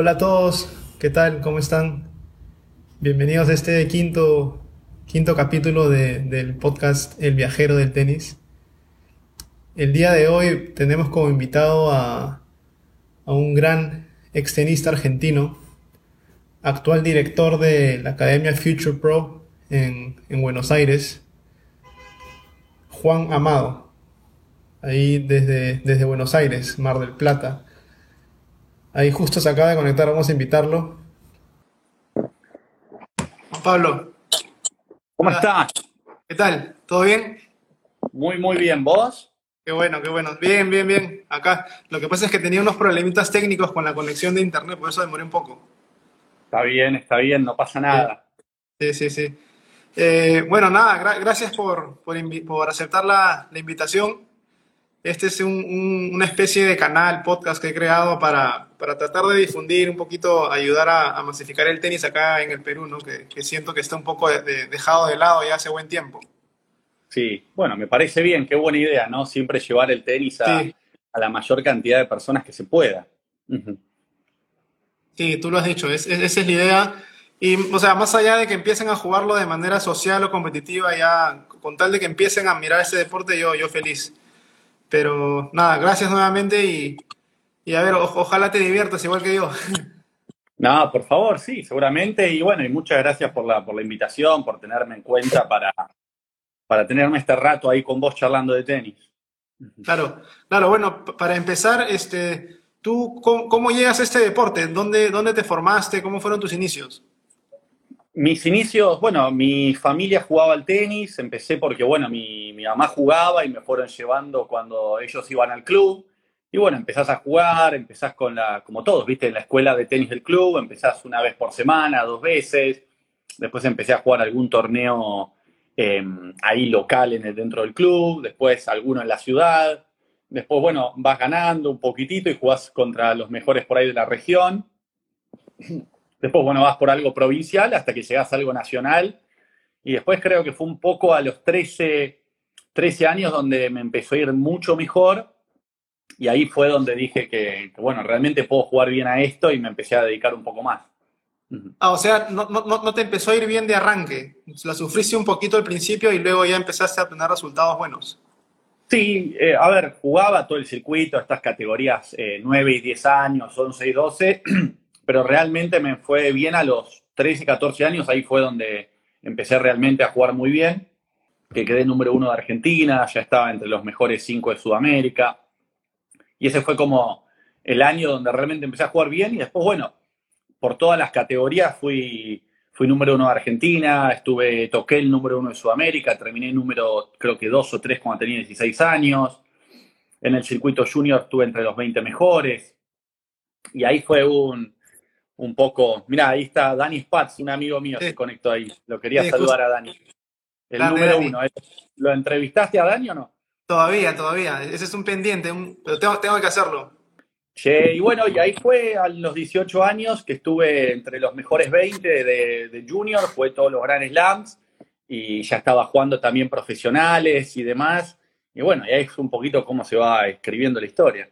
Hola a todos, ¿qué tal? ¿Cómo están? Bienvenidos a este quinto, quinto capítulo de- del podcast El viajero del tenis. El día de hoy tenemos como invitado a, a un gran extenista argentino, actual director de la Academia Future Pro en, en Buenos Aires, Juan Amado, ahí desde, desde Buenos Aires, Mar del Plata. Ahí justo se acaba de conectar, vamos a invitarlo. Juan Pablo, ¿Cómo estás? ¿qué tal? ¿Todo bien? Muy, muy bien. ¿Vos? Qué bueno, qué bueno. Bien, bien, bien. Acá. Lo que pasa es que tenía unos problemitas técnicos con la conexión de internet, por eso demoré un poco. Está bien, está bien, no pasa nada. Sí, sí, sí. Eh, bueno, nada, gra- gracias por, por, por aceptar la, la invitación. Este es un- un- una especie de canal, podcast que he creado para, para tratar de difundir un poquito, ayudar a, a masificar el tenis acá en el Perú, ¿no? Que, que siento que está un poco de- de- dejado de lado ya hace buen tiempo. Sí, bueno, me parece bien, qué buena idea, ¿no? Siempre llevar el tenis a, Sí. a la mayor cantidad de personas que se pueda. Sí, tú lo has dicho, es- es- esa es la idea. Y, o sea, más allá de que empiecen a jugarlo de manera social o competitiva, ya con tal de que empiecen a mirar ese deporte, yo, yo feliz. Pero nada, gracias nuevamente y, y a ver, o- ojalá te diviertas igual que yo. No, por favor, sí, seguramente. Y bueno, y muchas gracias por la, por la invitación, por tenerme en cuenta para, para tenerme este rato ahí con vos charlando de tenis. Claro, claro, bueno, para empezar, este, ¿tú cómo, cómo llegas a este deporte? ¿Dónde, dónde te formaste? ¿Cómo fueron tus inicios? Mis inicios, bueno, mi familia jugaba al tenis, empecé porque, bueno, mi, mi mamá jugaba y me fueron llevando cuando ellos iban al club. Y bueno, empezás a jugar, empezás con la, como todos, viste, en la escuela de tenis del club, empezás una vez por semana, dos veces. Después empecé a jugar algún torneo eh, ahí local en el, dentro del club, después alguno en la ciudad. Después, bueno, vas ganando un poquitito y jugás contra los mejores por ahí de la región. Después, bueno, vas por algo provincial hasta que llegás a algo nacional. Y después creo que fue un poco a los 13, 13 años donde me empezó a ir mucho mejor. Y ahí fue donde dije que, que, bueno, realmente puedo jugar bien a esto y me empecé a dedicar un poco más. Ah, o sea, no, no, no no te empezó a ir bien de arranque. La sufriste un poquito al principio y luego ya empezaste a tener resultados buenos. Sí, eh, a ver, jugaba todo el circuito, estas categorías eh, 9 y 10 años, 11 y 12, pero realmente me fue bien a los 13 y 14 años, ahí fue donde empecé realmente a jugar muy bien, que quedé número uno de Argentina, ya estaba entre los mejores cinco de Sudamérica, y ese fue como el año donde realmente empecé a jugar bien, y después, bueno, por todas las categorías fui, fui número uno de Argentina, estuve, toqué el número uno de Sudamérica, terminé número creo que dos o tres cuando tenía 16 años. En el circuito junior estuve entre los 20 mejores. Y ahí fue un, un poco. Mira, ahí está Dani Spatz, un amigo mío, Sí. se conectó ahí. Lo quería Sí, saludar a Dani. El número Dani. uno. ¿eh? ¿Lo entrevistaste a Dani o no? Todavía, todavía. Ese es un pendiente, un- pero tengo, tengo que hacerlo. Che, y bueno, y ahí fue a los 18 años que estuve entre los mejores 20 de, de Junior, fue todos los Grand Slams y ya estaba jugando también profesionales y demás. Y bueno, y ahí es un poquito cómo se va escribiendo la historia.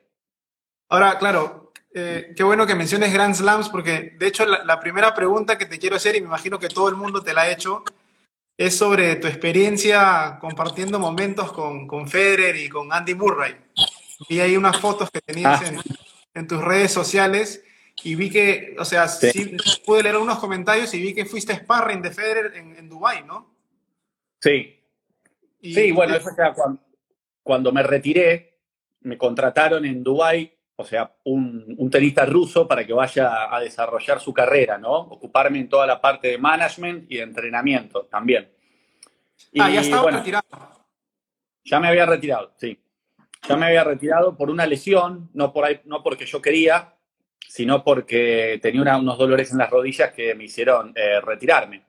Ahora, claro, eh, qué bueno que menciones Grand Slams porque de hecho la, la primera pregunta que te quiero hacer, y me imagino que todo el mundo te la ha hecho, es sobre tu experiencia compartiendo momentos con, con Federer y con Andy Murray. Vi ahí unas fotos que tenías Ah. en, en tus redes sociales y vi que, o sea, Sí. sí, pude leer unos comentarios y vi que fuiste sparring de Federer en, en Dubái, ¿no? Sí, Y- sí, bueno, eso ya cuando, cuando me retiré, me contrataron en Dubái, o sea, un, un tenista ruso para que vaya a desarrollar su carrera, ¿no? Ocuparme en toda la parte de management y de entrenamiento también. ah, ya estaba bueno, retirado. Ya me había retirado, sí. Ya me había retirado por una lesión, no, por ahí, no porque yo quería, sino porque tenía una- unos dolores en las rodillas que me hicieron eh, retirarme.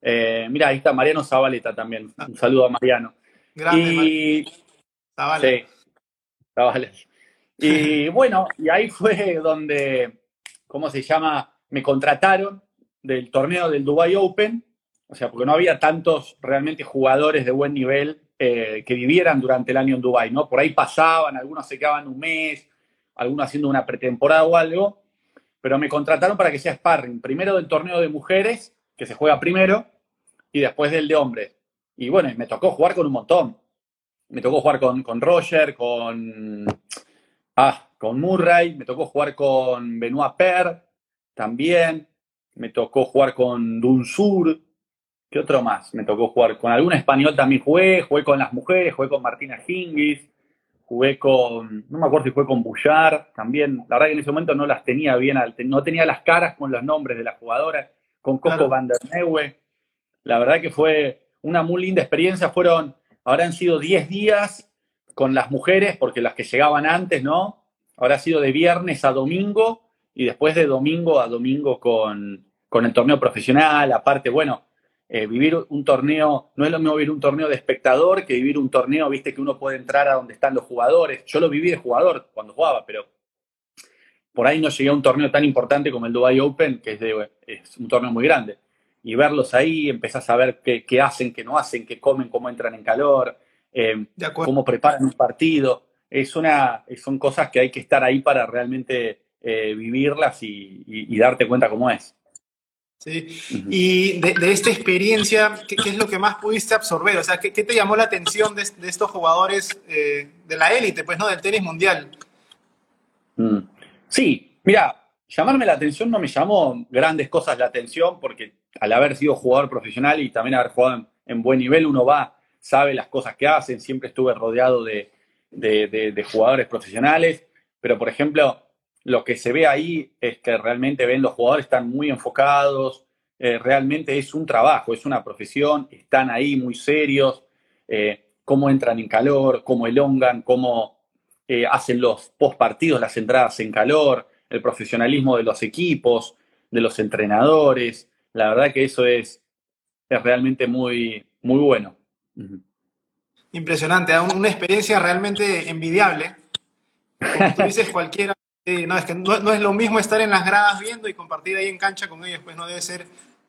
Eh, mira, ahí está Mariano Zabaleta también. Un saludo a Mariano. Grande, y Zavala. sí, Zabaleta. Y bueno, y ahí fue donde, ¿cómo se llama? Me contrataron del torneo del Dubai Open, o sea, porque no había tantos realmente jugadores de buen nivel eh, que vivieran durante el año en Dubai, ¿no? Por ahí pasaban, algunos se quedaban un mes, algunos haciendo una pretemporada o algo, pero me contrataron para que sea sparring, primero del torneo de mujeres, que se juega primero, y después del de hombres. Y bueno, me tocó jugar con un montón. Me tocó jugar con, con Roger, con, ah, con Murray, me tocó jugar con Benoit Per también, me tocó jugar con Dunsur, ¿qué otro más? Me tocó jugar con algún español también jugué, jugué con las mujeres, jugué con Martina Hingis, jugué con, no me acuerdo si jugué con Bouchard, también, la verdad que en ese momento no las tenía bien, no tenía las caras con los nombres de las jugadoras, con Coco van der Neue. La verdad que fue una muy linda experiencia, fueron, ahora han sido 10 días con las mujeres, porque las que llegaban antes, ¿no? Ahora ha sido de viernes a domingo y después de domingo a domingo con, con el torneo profesional, aparte, bueno, eh, vivir un torneo, no es lo mismo vivir un torneo de espectador que vivir un torneo, viste, que uno puede entrar a donde están los jugadores. Yo lo viví de jugador cuando jugaba, pero por ahí no llegué a un torneo tan importante como el Dubai Open, que es, de, es un torneo muy grande. Y verlos ahí, empezás a ver qué, qué hacen, qué no hacen, qué comen, cómo entran en calor, eh, cómo preparan un partido. Es una, son cosas que hay que estar ahí para realmente eh, vivirlas y darte cuenta cómo es. ¿sí? Y de, esta experiencia, ¿qué, es lo que más pudiste absorber? O sea, ¿qué, te llamó la atención de, estos jugadores eh, de la élite, pues, ¿no? Del tenis mundial. Mm. Sí, mira, llamarme la atención no me llamó grandes cosas la atención porque al haber sido jugador profesional y también haber jugado en, buen nivel, uno va, sabe las cosas que hacen, siempre estuve rodeado de, de jugadores profesionales, pero por ejemplo, lo que se ve ahí es que realmente ven los jugadores están muy enfocados, eh, realmente es un trabajo, es una profesión, están ahí muy serios, eh, cómo entran en calor, cómo elongan, cómo eh, hacen los post partidos, las entradas en calor, el profesionalismo de los equipos, de los entrenadores. La verdad que eso es, es realmente muy, muy bueno. Impresionante, una experiencia realmente envidiable. Como tú dices, cualquiera no, es que no, es lo mismo estar en las gradas viendo y compartir ahí en cancha con ellos, pues no debe ser,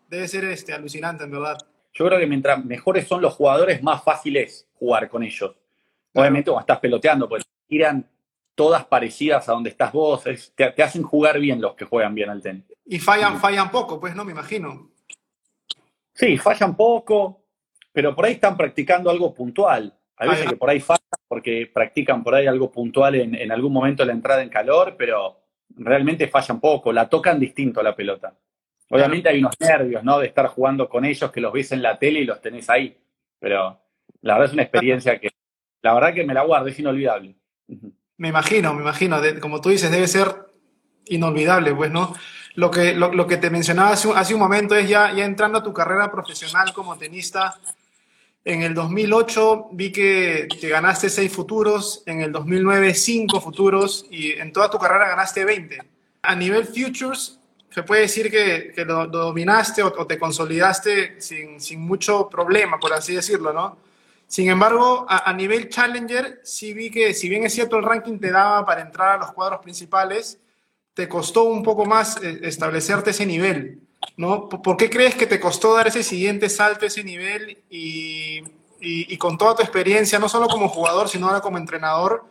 debe ser este, alucinante, en verdad. Yo creo que mientras mejores son los jugadores, más fácil es jugar con ellos. Obviamente cuando estás peloteando, pues tiran todas parecidas a donde estás vos, te, hacen jugar bien los que juegan bien al tenis. Y fallan, fallan poco, pues no, me imagino. Sí, fallan poco, pero por ahí están practicando algo puntual. Hay veces que por ahí fallan porque practican por ahí algo puntual en, algún momento la entrada en calor, pero realmente fallan poco, la tocan distinto la pelota. Obviamente hay unos nervios, ¿no? De estar jugando con ellos que los ves en la tele y los tenés ahí. Pero la verdad es una experiencia que, la verdad que me la guardo, es inolvidable. Me imagino, me imagino. como tú dices, debe ser inolvidable, pues, ¿no? Lo que, lo, que te mencionaba hace, hace, un momento es ya, ya entrando a tu carrera profesional como tenista, en el 2008 vi que, ganaste 6 futuros, en el 2009 5 futuros y en toda tu carrera ganaste 20. A nivel futures, se puede decir que, lo, dominaste o, te consolidaste sin, sin, mucho problema, por así decirlo, ¿no? Sin embargo, a, nivel challenger, sí vi que si bien es cierto el ranking te daba para entrar a los cuadros principales, te costó un poco más eh, establecerte ese nivel. ¿No? ¿Por qué crees que te costó dar ese siguiente salto, ese nivel y, con toda tu experiencia, no solo como jugador, sino ahora como entrenador,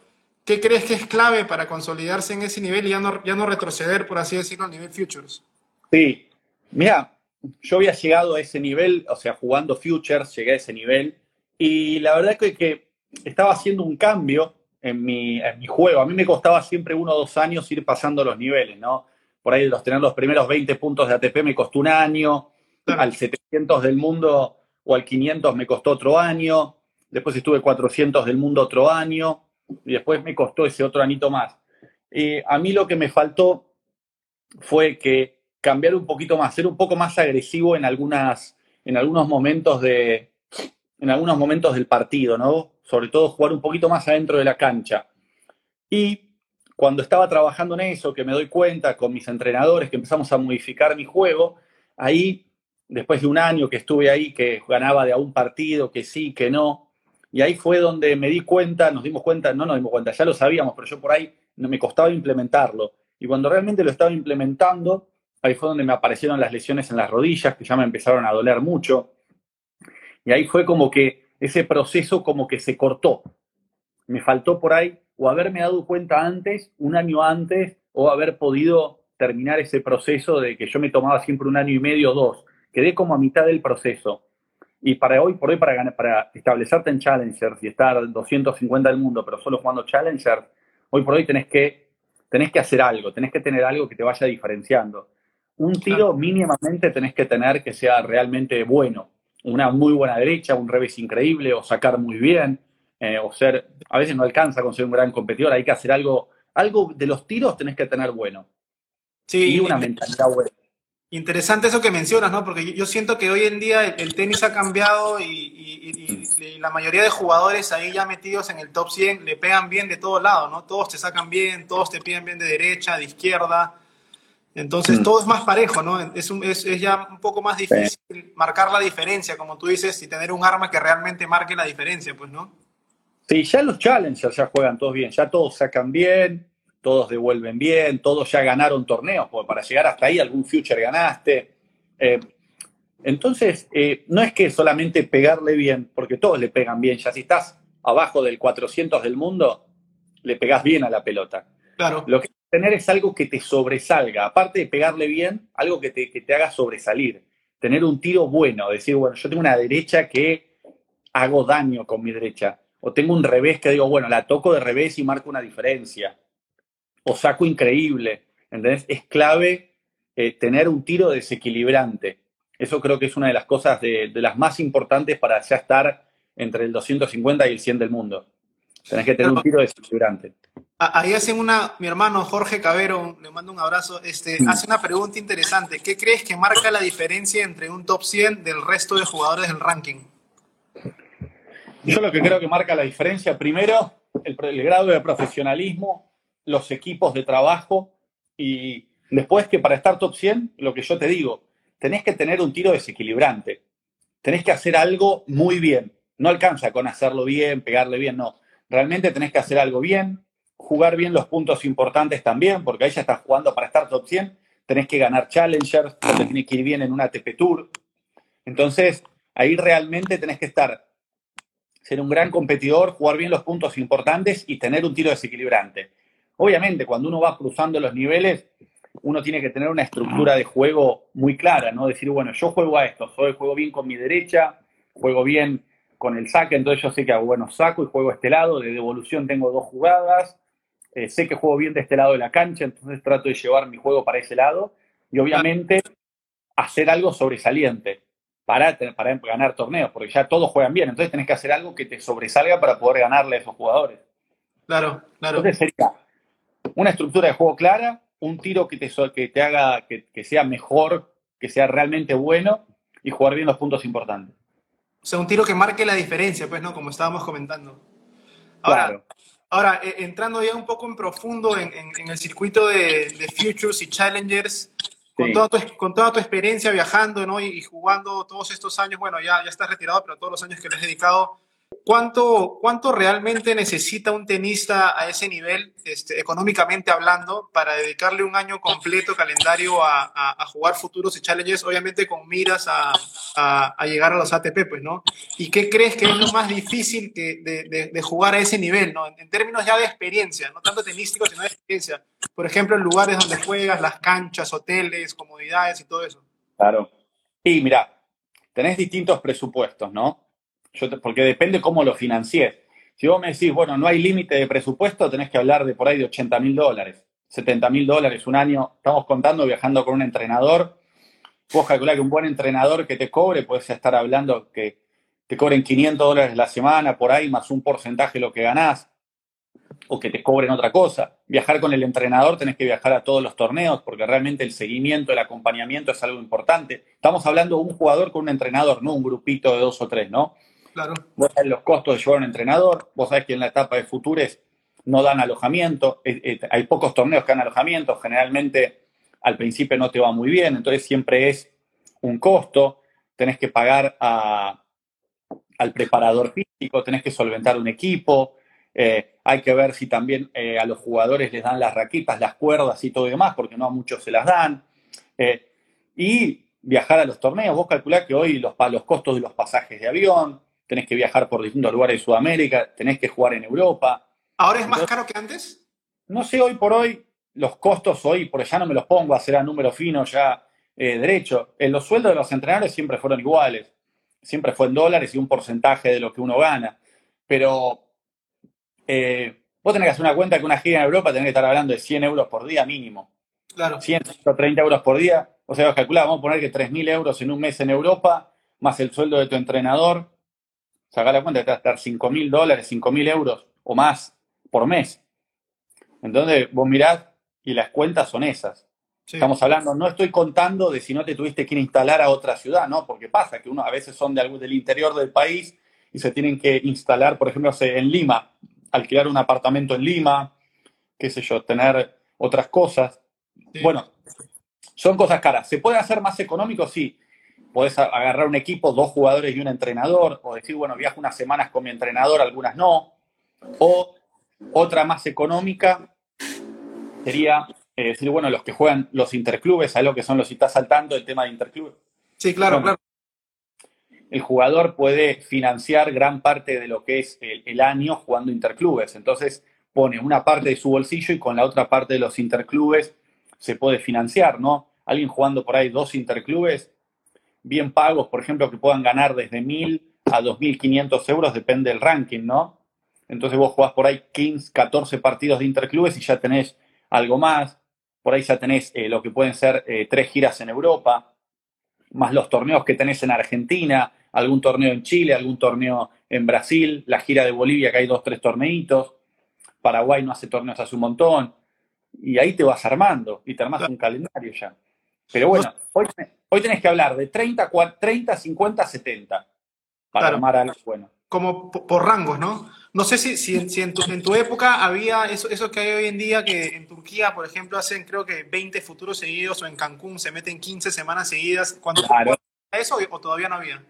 qué crees que es clave para consolidarse en ese nivel y ya no, ya no retroceder, por así decirlo, al nivel Futures? Sí, mira, yo había llegado a ese nivel, o sea, jugando Futures, llegué a ese nivel y la verdad es que, estaba haciendo un cambio en mi, en mi juego. A mí me costaba siempre uno o dos años ir pasando los niveles, ¿no? Por ahí los tener los primeros 20 puntos de ATP me costó un año, al 700 del mundo o al 500 me costó otro año, después estuve 400 del mundo otro año, y después me costó ese otro anito más. a mí lo que me faltó fue que cambiar un poquito más, ser un poco más agresivo en algunas, en algunos momentos de, en algunos momentos del partido, ¿no? Sobre todo jugar un poquito más adentro de la cancha. Y cuando estaba trabajando en eso, que me doy cuenta con mis entrenadores, que empezamos a modificar mi juego, ahí, después de un año que estuve ahí, que ganaba de a un partido, que sí, que no, y ahí fue donde me di cuenta, nos dimos cuenta, no nos dimos cuenta, ya lo sabíamos, pero yo por ahí no me costaba implementarlo. Y cuando realmente lo estaba implementando, ahí fue donde me aparecieron las lesiones en las rodillas, que ya me empezaron a doler mucho. Y ahí fue como que ese proceso como que se cortó. Me faltó por ahí o haberme dado cuenta antes, un año antes, o haber podido terminar ese proceso de que yo me tomaba siempre un año y medio o dos. Quedé como a mitad del proceso. Y para hoy, por hoy, para, ganar, para establecerte en Challengers y estar 250 del mundo, pero solo jugando Challengers, hoy por hoy tenés que, tenés que hacer algo, tenés que tener algo que te vaya diferenciando. Un tiro mínimamente tenés que tener que sea realmente bueno. Una muy buena derecha, un revés increíble, o sacar muy bien, eh, o ser, a veces no alcanza con ser un gran competidor, hay que hacer algo, algo de los tiros tenés que tener bueno. Sí, y una mentalidad buena. Interesante eso que mencionas, ¿no? Porque yo siento que hoy en día el, tenis ha cambiado y, la mayoría de jugadores ahí ya metidos en el top 100 le pegan bien de todos lados, ¿no? Todos te sacan bien, todos te piden bien de derecha, de izquierda. Entonces mm. todo es más parejo, ¿no? Es, es, ya un poco más difícil marcar la diferencia, como tú dices, y tener un arma que realmente marque la diferencia, pues, ¿no? Sí, ya los challengers ya juegan todos bien, ya todos sacan bien, todos devuelven bien, todos ya ganaron torneos, porque para llegar hasta ahí algún future ganaste. Eh, entonces, eh, no es que solamente pegarle bien, porque todos le pegan bien, ya si estás abajo del 400 del mundo, le pegas bien a la pelota. Claro. Lo que tener es algo que te sobresalga, aparte de pegarle bien, algo que te, que te haga sobresalir, tener un tiro bueno, decir, bueno, yo tengo una derecha que hago daño con mi derecha, o tengo un revés que digo, bueno, la toco de revés y marco una diferencia o saco increíble. ¿Entendés? Es clave eh, tener un tiro desequilibrante. Eso creo que es una de las cosas de, las más importantes para ya estar entre el 250 y el 100 del mundo. Tenés que tener un tiro desequilibrante. Ahí hacen una, mi hermano Jorge Cabero, le mando un abrazo, este, hace una pregunta interesante. ¿Qué crees que marca la diferencia entre un top 100 del resto de jugadores del ranking? Yo lo que creo que marca la diferencia, primero, el grado de profesionalismo los equipos de trabajo y después que para estar top 100, lo que yo te digo, tenés que tener un tiro desequilibrante. Tenés que hacer algo muy bien. No alcanza con hacerlo bien, pegarle bien, no. Realmente tenés que hacer algo bien, jugar bien los puntos importantes también, porque ahí ya estás jugando para estar top 100. Tenés que ganar Challengers, tenés que ir bien en una ATP Tour. Entonces, ahí realmente tenés que estar, ser un gran competidor, jugar bien los puntos importantes y tener un tiro desequilibrante. Obviamente, cuando uno va cruzando los niveles, uno tiene que tener una estructura de juego muy clara, ¿no? Decir, bueno, yo juego a esto, soy, juego bien con mi derecha, juego bien con el saque, entonces yo sé que hago, bueno, saco y juego a este lado, de devolución tengo dos jugadas, eh, sé que juego bien de este lado de la cancha, entonces trato de llevar mi juego para ese lado y obviamente hacer algo sobresaliente para, para ganar torneos, porque ya todos juegan bien, entonces tenés que hacer algo que te sobresalga para poder ganarle a esos jugadores. Claro, claro. Entonces sería una estructura de juego clara, un tiro que te, que te haga que, sea mejor, que sea realmente bueno y jugar bien los puntos importantes. O sea, un tiro que marque la diferencia, pues, ¿no? Como estábamos comentando. Ahora, ahora eh, entrando ya un poco en profundo en, el circuito de, Futures y Challengers, con, toda tu, con, toda tu, experiencia viajando ¿no? y, jugando todos estos años, bueno, ya, ya estás retirado, pero todos los años que le has dedicado, ¿Cuánto, ¿Cuánto realmente necesita un tenista a ese nivel, este, económicamente hablando, para dedicarle un año completo calendario a, a, jugar futuros y challenges, obviamente con miras a, a, llegar a los ATP, pues, ¿no? ¿Y qué crees que es lo más difícil que, de, de, jugar a ese nivel, ¿no? En, términos ya de experiencia, no tanto tenístico, sino de experiencia. Por ejemplo, en lugares donde juegas, las canchas, hoteles, comodidades y todo eso. Claro. Y mira, tenés distintos presupuestos, ¿no? Porque depende cómo lo financies. Si vos me decís, bueno, no hay límite de presupuesto, tenés que hablar de por ahí de 80 mil dólares, 70 mil dólares un año. Estamos contando viajando con un entrenador. Vos calcular que un buen entrenador que te cobre, puedes estar hablando que te cobren 500 dólares la semana, por ahí, más un porcentaje de lo que ganás, o que te cobren otra cosa. Viajar con el entrenador, tenés que viajar a todos los torneos, porque realmente el seguimiento, el acompañamiento es algo importante. Estamos hablando de un jugador con un entrenador, no un grupito de dos o tres, ¿no? Vos sabés los costos de llevar un entrenador, vos sabés que en la etapa de futures no dan alojamiento, hay pocos torneos que dan alojamiento, generalmente al principio no te va muy bien, entonces siempre es un costo, tenés que pagar al preparador físico, tenés que solventar un equipo, eh, hay que ver si también eh, a los jugadores les dan las raquitas, las cuerdas y todo y demás, porque no a muchos se las dan. Eh, y viajar a los torneos, vos calculás que hoy los, los costos de los pasajes de avión, tenés que viajar por distintos lugares de Sudamérica, tenés que jugar en Europa. ¿Ahora es más caro que antes? No sé, hoy por hoy, los costos hoy, por ya no me los pongo a hacer a número fino ya eh, derecho. En los sueldos de los entrenadores siempre fueron iguales. Siempre fue en dólares y un porcentaje de lo que uno gana. Pero eh, vos tenés que hacer una cuenta que una gira en Europa tenés que estar hablando de 100 euros por día mínimo. Claro. 100, 130 euros por día. O sea, calcular, vamos a poner que 3.000 euros en un mes en Europa, más el sueldo de tu entrenador. Sacar la cuenta, te va a estar 5.000 dólares, 5.000 euros o más por mes. Entonces, vos mirás y las cuentas son esas. Sí. Estamos hablando, no estoy contando de si no te tuviste que instalar a otra ciudad, ¿no? Porque pasa que uno a veces son de del interior del país y se tienen que instalar, por ejemplo, en Lima, alquilar un apartamento en Lima, qué sé yo, tener otras cosas. Sí. Bueno, son cosas caras. ¿Se puede hacer más económico? Sí. Podés agarrar un equipo, dos jugadores y un entrenador, o decir, bueno, viajo unas semanas con mi entrenador, algunas no. O otra más económica sería eh, decir, bueno, los que juegan los interclubes, a lo que son los, si estás saltando el tema de interclubes, Sí, claro, Bueno. claro. el jugador puede financiar gran parte de lo que es el, el año jugando interclubes. Entonces pone una parte de su bolsillo y con la otra parte de los interclubes se puede financiar, ¿no? Alguien jugando por ahí dos interclubes bien pagos, por ejemplo, que puedan ganar desde 1.000 a 2.500 euros, depende del ranking, ¿no? Entonces vos jugás por ahí 15, 14 partidos de interclubes y ya tenés algo más. Por ahí ya tenés eh, lo que pueden ser eh, tres giras en Europa, más los torneos que tenés en Argentina, algún torneo en Chile, algún torneo en Brasil, la gira de Bolivia, que hay dos, tres torneitos. Paraguay no hace torneos hace un montón. Y ahí te vas armando y te armas un calendario ya. Pero bueno, hoy, hoy tenés que hablar de 30, 40, 30 50, 70 para Claro. armar algo bueno. Como po- por rangos, ¿no? No sé si, si, en, si en, tu, en tu época había eso, eso que hay hoy en día, que en Turquía, por ejemplo, hacen creo que 20 futuros seguidos, o en Cancún se meten 15 semanas seguidas. ¿Cuándo Claro. eso o todavía no había?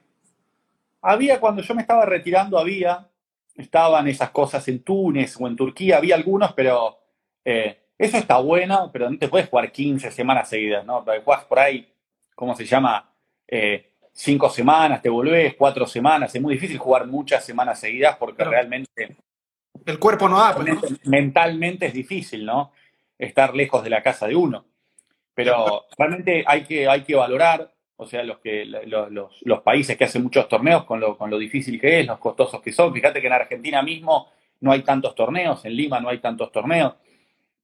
Había, cuando yo me estaba retirando, había, estaban esas cosas en Túnez o en Turquía, había algunos, pero eh, eso está bueno, pero no te puedes jugar 15 semanas seguidas, ¿no? Jugás por ahí, ¿cómo se llama? Eh, cinco semanas, te volvés, cuatro semanas, es muy difícil jugar muchas semanas seguidas porque realmente El cuerpo no da, mentalmente es difícil, ¿no? Estar lejos de la casa de uno. Pero realmente hay que, hay que valorar, o sea, los, que, los, los, los países que hacen muchos torneos con lo, con lo difícil que es, los costosos que son. Fíjate que en Argentina mismo no hay tantos torneos, en Lima no hay tantos torneos.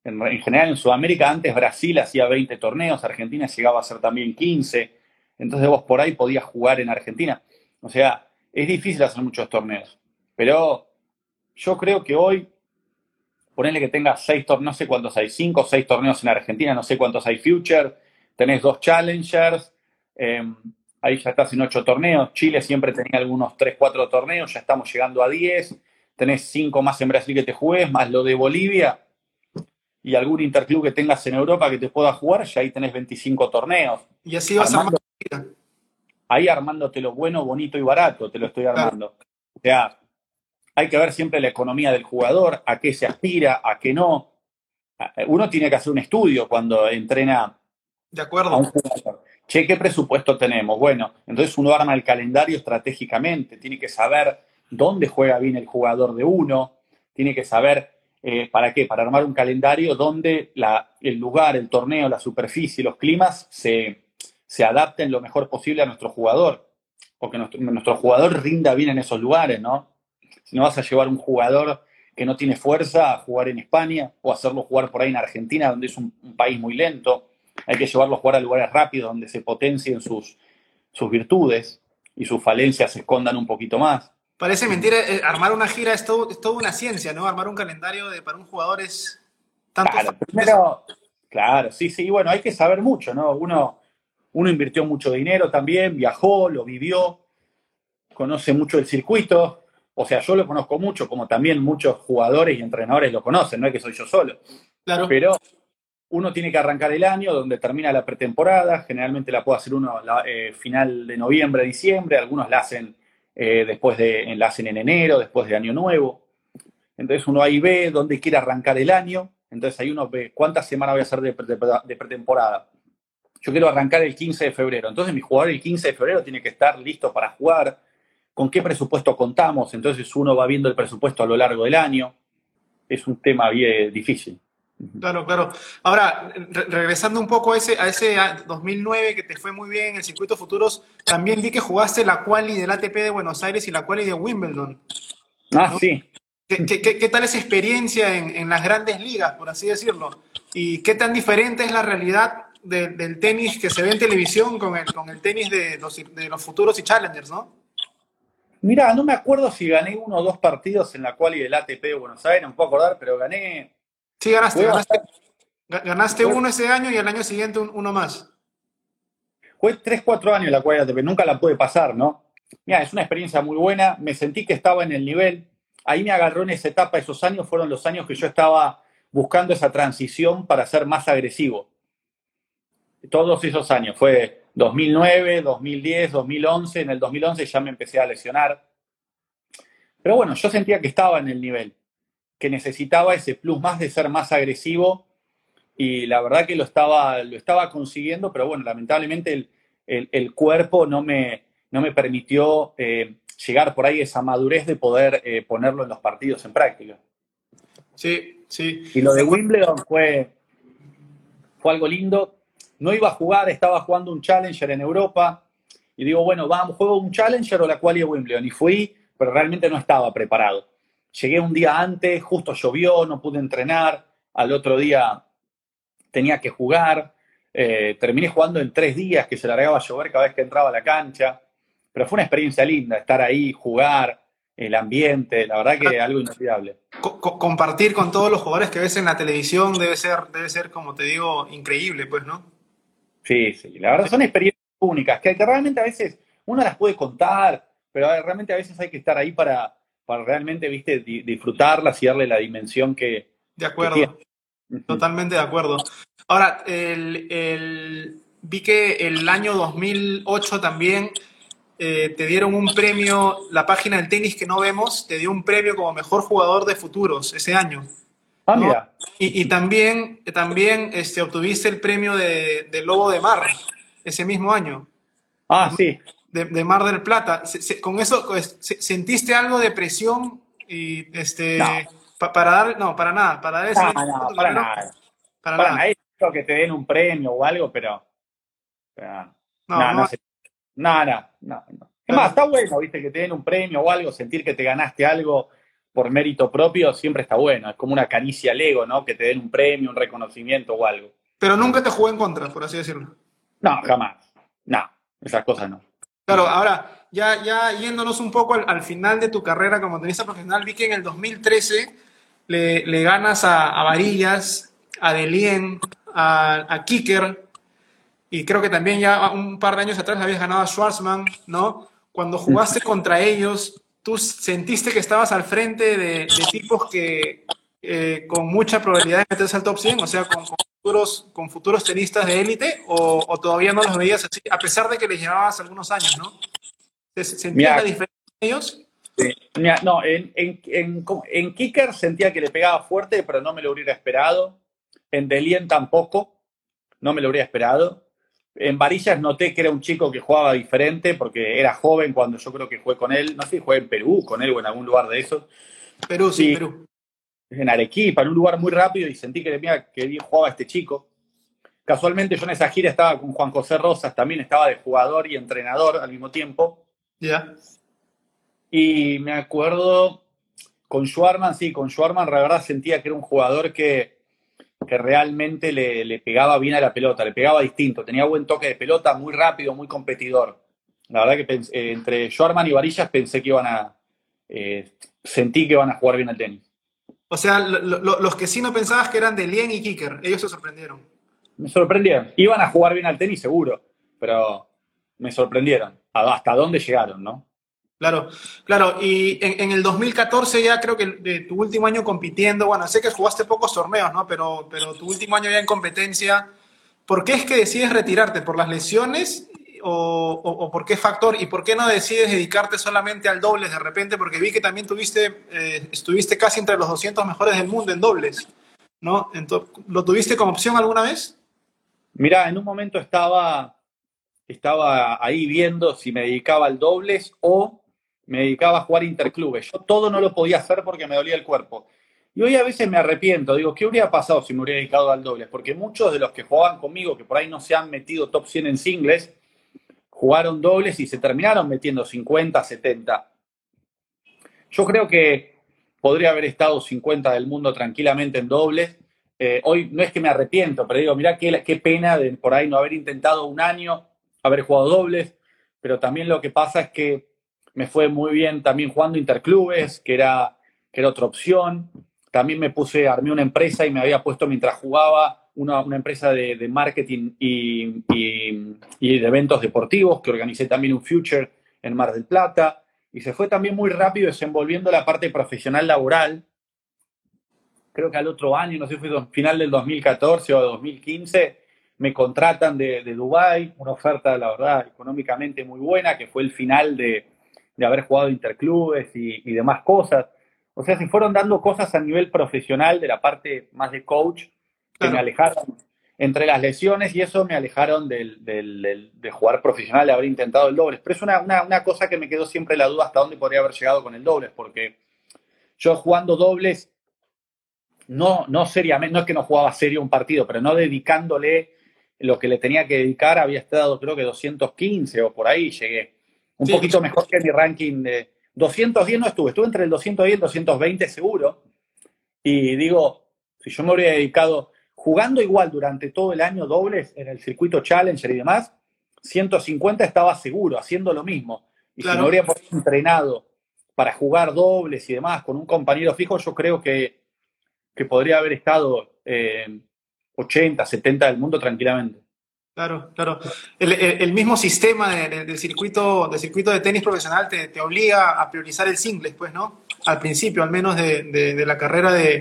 En, en general en Sudamérica antes Brasil hacía 20 torneos, Argentina llegaba a ser también 15. Entonces vos por ahí podías jugar en Argentina. O sea, es difícil hacer muchos torneos. Pero yo creo que hoy, ponele que tengas seis torneos, no sé cuántos hay, cinco o seis torneos en Argentina, no sé cuántos hay Future, tenés dos Challengers, eh, ahí ya estás en ocho torneos, Chile siempre tenía algunos tres, cuatro torneos, ya estamos llegando a diez, tenés cinco más en Brasil que te juegues, más lo de Bolivia y algún interclub que tengas en Europa que te pueda jugar, ya ahí tenés 25 torneos. Y así vas Armando- armando. ahí armándote lo bueno, bonito y barato, te lo estoy armando. O sea, hay que ver siempre la economía del jugador, a qué se aspira, a qué no. Uno tiene que hacer un estudio cuando entrena De a un acuerdo. jugador. Che, ¿qué presupuesto tenemos? Bueno, entonces uno arma el calendario estratégicamente, tiene que saber dónde juega bien el jugador de uno, tiene que saber eh, para qué, para armar un calendario donde la- el lugar, el torneo, la superficie, los climas se, se adapten lo mejor posible a nuestro jugador, o que nuestro, jugador rinda bien en esos lugares, ¿no? Si no vas a llevar un jugador que no tiene fuerza a jugar en España o hacerlo jugar por ahí en Argentina, donde es un, un país muy lento, hay que llevarlo a jugar a lugares rápidos donde se potencien sus, sus virtudes y sus falencias se escondan un poquito más. Parece mentira, eh, armar una gira es todo, es toda una ciencia, ¿no? Armar un calendario de, para un jugador es tanto Claro, primero, claro, sí, sí, bueno, hay que saber mucho, ¿no? Uno, uno invirtió mucho dinero también, viajó, lo vivió, conoce mucho el circuito, o sea, yo lo conozco mucho, como también muchos jugadores y entrenadores lo conocen, no es que soy yo solo, Claro. pero uno tiene que arrancar el año donde termina la pretemporada, generalmente la puede hacer uno la, eh, final de noviembre, diciembre, algunos la hacen eh, después de, la hacen en enero, después de año nuevo. Entonces uno ahí ve dónde quiere arrancar el año, entonces ahí uno ve cuántas semanas voy a hacer de, de- de pretemporada. Yo quiero arrancar el 15 de febrero, entonces mi jugador el 15 de febrero tiene que estar listo para jugar. ¿Con qué presupuesto contamos? Entonces uno va viendo el presupuesto a lo largo del año. Es un tema bien difícil. Claro, claro. Ahora, regresando un poco a ese, a ese 2009 que te fue muy bien en el circuito futuros, también vi que jugaste la quali del ATP de Buenos Aires y la quali de Wimbledon. Ah, sí. ¿Qué, tal esa experiencia en, las grandes ligas, por así decirlo? ¿Y qué tan diferente es la realidad del tenis que se ve en televisión con el, con el tenis de los, de los futuros y challengers, no? Mira, no me acuerdo si gané uno o dos partidos en la quali del ATP de Buenos Aires, no me puedo acordar, pero gané Sí, ganaste, ganaste, uno ese año y el año siguiente uno más. Fue 3, 4 años la cual nunca la pude pasar, ¿no? Mira, es una experiencia muy buena, me sentí que estaba en el nivel, ahí me agarró en esa etapa, esos años fueron los años que yo estaba buscando esa transición para ser más agresivo. Todos esos años, fue 2009, 2010, 2011, en el 2011 ya me empecé a lesionar. Pero bueno, yo sentía que estaba en el nivel que necesitaba ese plus más de ser más agresivo y la verdad que lo estaba, lo estaba consiguiendo, pero bueno, lamentablemente el, cuerpo no me, no me permitió eh, llegar por ahí esa madurez de poder eh, ponerlo en los partidos en práctica. Sí, sí. Y lo de Wimbledon fue, fue algo lindo. No iba a jugar, estaba jugando un Challenger en Europa y digo, bueno, vamos, juego un Challenger o la cual de Wimbledon. Y fui, pero realmente no estaba preparado. Llegué un día antes, justo llovió, no pude entrenar, al otro día tenía que jugar, eh, terminé jugando en tres días que se largaba a llover cada vez que entraba a la cancha, pero fue una experiencia linda estar ahí, jugar, el ambiente, la verdad que algo inolvidable. compartir con todos los jugadores que ves en la televisión debe ser, debe ser, como te digo, increíble, pues, ¿no? Sí, sí, la verdad son experiencias únicas, que, que realmente a veces uno las puede contar, pero realmente a veces hay que estar ahí para, para realmente, viste, disfrutarlas y darle la dimensión que... De acuerdo, totalmente de acuerdo. Ahora, el, vi que el año 2008 también eh, te dieron un premio, la página del tenis que no vemos, te dio un premio como mejor jugador de futuros ese año. Ah, mira. Y, también, también este, obtuviste el premio de, de Lobo de Mar ese mismo año. Ah, sí de, Mar del Plata. ¿Con eso pues, sentiste algo de presión y este para dar no para nada para dar no, no, para, nada para, nada que te den un premio o algo pero, no, no, no, nada, no, Es más, está bueno, viste, que te den un premio o algo, sentir que te ganaste algo por mérito propio, siempre está bueno. Es como una caricia al ego, ¿no? Que te den un premio, un reconocimiento o algo. Pero nunca te jugué en contra, por así decirlo. No, jamás. No, esas cosas no. Claro, ahora, ya, ya yéndonos un poco al, final de tu carrera como tenista profesional, vi que en el 2013 le, ganas a, Varillas, a Delien, a, a Kicker, y creo que también ya un par de años atrás habías ganado a Schwarzman, ¿no? Cuando jugaste contra ellos, ¿tú sentiste que estabas al frente de, tipos que eh, con mucha probabilidad de meterse al top 100, o sea, con futuros, con futuros tenistas de élite o, todavía no los veías así, a pesar de que les llevabas algunos años, ¿no? ¿Sentías la diferencia en ellos? no, en, en, en, Kicker sentía que le pegaba fuerte, pero no me lo hubiera esperado. En Delien tampoco, no me lo hubiera esperado. En Varillas noté que era un chico que jugaba diferente porque era joven cuando yo creo que jugué con él. No sé si jugué en Perú con él o en algún lugar de esos. Perú, sí Perú en Arequipa, en un lugar muy rápido, y sentí que, mira, que bien jugaba este chico. Casualmente yo en esa gira estaba con Juan José Rosas, también estaba de jugador y entrenador al mismo tiempo. Ya. Y me acuerdo con Schwarman, sí, con Schwarman, la verdad sentía que era un jugador que, que realmente le, pegaba bien a la pelota, le pegaba distinto, tenía buen toque de pelota, muy rápido, muy competidor. La verdad que eh, entre Schwarman y Varillas pensé que iban a, eh, sentí que iban a jugar bien al tenis. O sea, los que sí no pensabas que eran de Lien y Kicker, ellos se sorprendieron. Me sorprendieron. Iban a jugar bien al tenis seguro, pero me sorprendieron. Hasta dónde llegaron, ¿no? Claro, claro. Y en, el 2014 ya creo que de tu último año compitiendo, bueno, sé que jugaste pocos torneos, ¿no? Pero, pero tu último año ya en competencia, ¿por qué es que decides retirarte? ¿Por las lesiones o, por qué factor? ¿Y por qué no decides dedicarte solamente al dobles de repente? Porque vi que también tuviste, eh, estuviste casi entre los 200 mejores del mundo en dobles, ¿no? Entonces, ¿Lo tuviste como opción alguna vez? Mira, en un momento estaba, estaba ahí viendo si me dedicaba al dobles o me dedicaba a jugar interclubes. Yo todo no lo podía hacer porque me dolía el cuerpo. Y hoy a veces me arrepiento, digo, ¿qué hubiera pasado si me hubiera dedicado al doble? Porque muchos de los que jugaban conmigo, que por ahí no se han metido top 100 en singles, jugaron dobles y se terminaron metiendo 50, 70. Yo creo que podría haber estado 50 del mundo tranquilamente en dobles. Eh, hoy no es que me arrepiento, pero digo, mirá qué, pena de por ahí no haber intentado un año, haber jugado dobles, pero también lo que pasa es que me fue muy bien también jugando interclubes, que era, que era otra opción. También me puse, armé una empresa y me había puesto mientras jugaba una, una empresa de, de marketing y, y, y, de eventos deportivos, que organicé también un Future en Mar del Plata. Y se fue también muy rápido desenvolviendo la parte profesional laboral. Creo que al otro año, no sé si fue final del 2014 o 2015, me contratan de, de Dubái, una oferta, la verdad, económicamente muy buena, que fue el final de, de haber jugado interclubes y, y, demás cosas. O sea, se fueron dando cosas a nivel profesional de la parte más de coach que me alejaron entre las lesiones y eso me alejaron del, del, del, de jugar profesional, de haber intentado el dobles. Pero es una, una, una, cosa que me quedó siempre la duda hasta dónde podría haber llegado con el dobles, porque yo jugando dobles, no, no seriamente, no es que no jugaba serio un partido, pero no dedicándole lo que le tenía que dedicar, había estado creo que 215 o por ahí llegué. Un sí, poquito mejor que mi ranking de 210 no estuve, estuve entre el 210 y el 220 seguro. Y digo, si yo me hubiera dedicado jugando igual durante todo el año dobles en el circuito Challenger y demás, 150 estaba seguro, haciendo lo mismo. Y claro. si me hubiera entrenado para jugar dobles y demás con un compañero fijo, yo creo que, que podría haber estado eh, 80, 70 del mundo tranquilamente. Claro, claro. El, el, el mismo sistema de, de, del, circuito, del circuito de tenis profesional te, te, obliga a priorizar el singles, pues, ¿no? Al principio, al menos de, de la carrera de,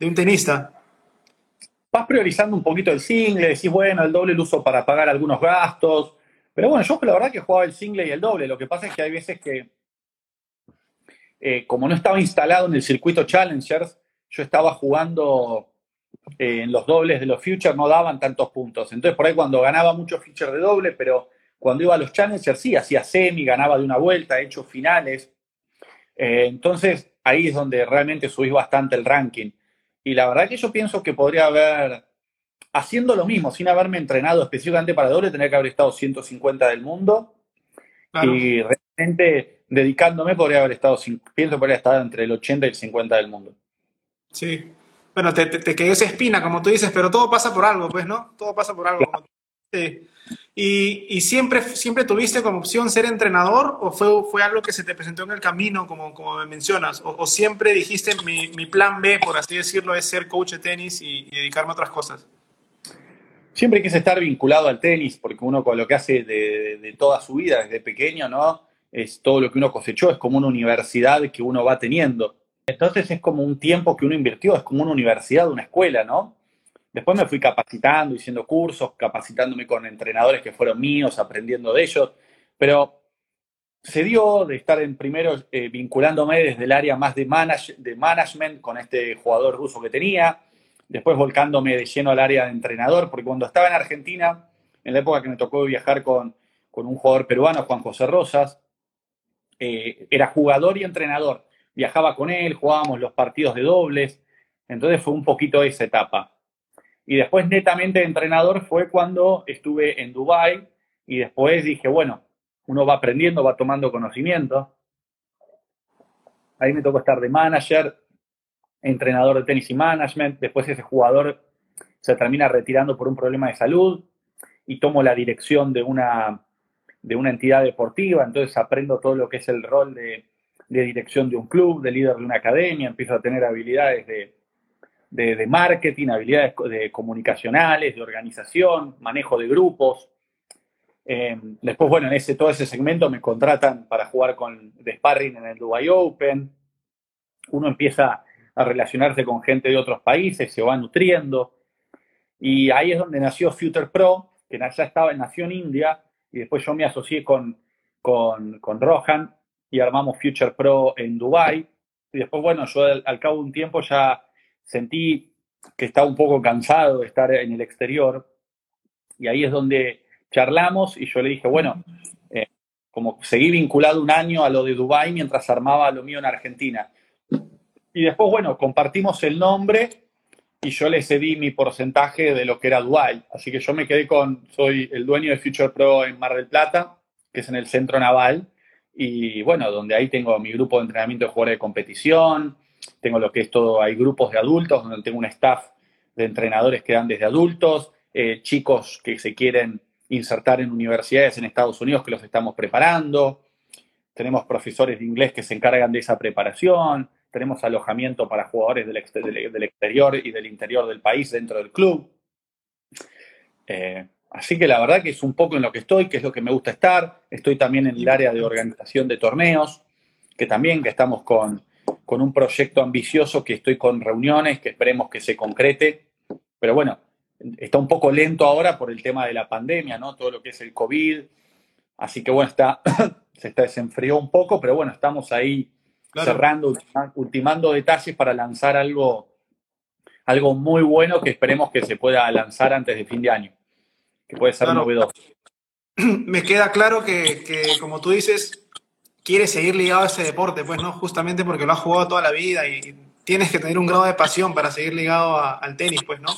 un tenista. Vas priorizando un poquito el single, decís, bueno, el doble lo uso para pagar algunos gastos. Pero bueno, yo la verdad que jugaba el single y el doble. Lo que pasa es que hay veces que, eh, como no estaba instalado en el circuito Challengers, yo estaba jugando eh, en los dobles de los futures no daban tantos puntos. Entonces, por ahí cuando ganaba muchos futures de doble, pero cuando iba a los challengers, sí, hacía semi, ganaba de una vuelta, hecho finales. Eh, entonces, ahí es donde realmente subís bastante el ranking. Y la verdad que yo pienso que podría haber, haciendo lo mismo, sin haberme entrenado específicamente para doble, tener que haber estado 150 del mundo. Claro. Y realmente dedicándome podría haber estado, pienso que podría estar entre el 80 y el 50 del mundo. Sí, bueno, te, te, te, quedó esa espina, como tú dices, pero todo pasa por algo, pues, ¿no? Todo pasa por algo. Sí. ¿Y, siempre, siempre tuviste como opción ser entrenador o fue, fue algo que se te presentó en el camino, como, como me mencionas? ¿O, siempre dijiste, mi, plan B, por así decirlo, es ser coach de tenis y, y, dedicarme a otras cosas? Siempre quise estar vinculado al tenis, porque uno con lo que hace de, de toda su vida, desde pequeño, ¿no? Es todo lo que uno cosechó, es como una universidad que uno va teniendo. Entonces es como un tiempo que uno invirtió, es como una universidad, una escuela, ¿no? Después me fui capacitando, haciendo cursos, capacitándome con entrenadores que fueron míos, aprendiendo de ellos, pero se dio de estar en primero eh, vinculándome desde el área más de, manage, de management con este jugador ruso que tenía, después volcándome de lleno al área de entrenador, porque cuando estaba en Argentina, en la época que me tocó viajar con, con un jugador peruano, Juan José Rosas, eh, era jugador y entrenador. Viajaba con él, jugábamos los partidos de dobles, entonces fue un poquito esa etapa. Y después netamente de entrenador fue cuando estuve en Dubai y después dije, bueno, uno va aprendiendo, va tomando conocimiento. Ahí me tocó estar de manager, entrenador de tenis y management, después ese jugador se termina retirando por un problema de salud y tomo la dirección de una, de una entidad deportiva, entonces aprendo todo lo que es el rol de, de dirección de un club, de líder de una academia, empiezo a tener habilidades de, de, marketing, habilidades de comunicacionales, de organización, manejo de grupos. Eh, después, bueno, en ese, todo ese segmento me contratan para jugar con de sparring en el Dubai Open. Uno empieza a relacionarse con gente de otros países, se va nutriendo. Y ahí es donde nació Future Pro, que ya estaba, nació en India, y después yo me asocié con, con, con Rohan y armamos Future Pro en Dubai. Y después, bueno, yo al, al, cabo de un tiempo ya sentí que estaba un poco cansado de estar en el exterior. Y ahí es donde charlamos y yo le dije, bueno, eh, como seguí vinculado un año a lo de Dubai mientras armaba lo mío en Argentina. y después, bueno, compartimos el nombre y yo le cedí mi porcentaje de lo que era Dual. Así que yo me quedé con, soy el dueño de Future Pro en Mar del Plata, que es en el centro naval, y bueno, donde ahí tengo mi grupo de entrenamiento de jugadores de competición, tengo lo que es todo, hay grupos de adultos, donde tengo un staff de entrenadores que dan desde adultos, eh, chicos que se quieren insertar en universidades en Estados Unidos que los estamos preparando, tenemos profesores de inglés que se encargan de esa preparación, tenemos alojamiento para jugadores del, exterior y del interior del país dentro del club. Eh, así que la verdad que es un poco en lo que estoy, que es lo que me gusta estar. Estoy también en el área de organización de torneos, que también que estamos con, con un proyecto ambicioso, que estoy con reuniones, que esperemos que se concrete. Pero bueno, está un poco lento ahora por el tema de la pandemia, ¿no? Todo lo que es el COVID. Así que bueno, está, se está desenfrió un poco, pero bueno, estamos ahí cerrando, ultimando detalles para lanzar algo, algo muy bueno que esperemos que se pueda lanzar antes de fin de año, que puede ser novedoso. Me queda claro que, como tú dices, quieres seguir ligado a ese deporte, pues, ¿no? Justamente porque lo has jugado toda la vida y tienes que tener un grado de pasión para seguir ligado al tenis, pues, ¿no?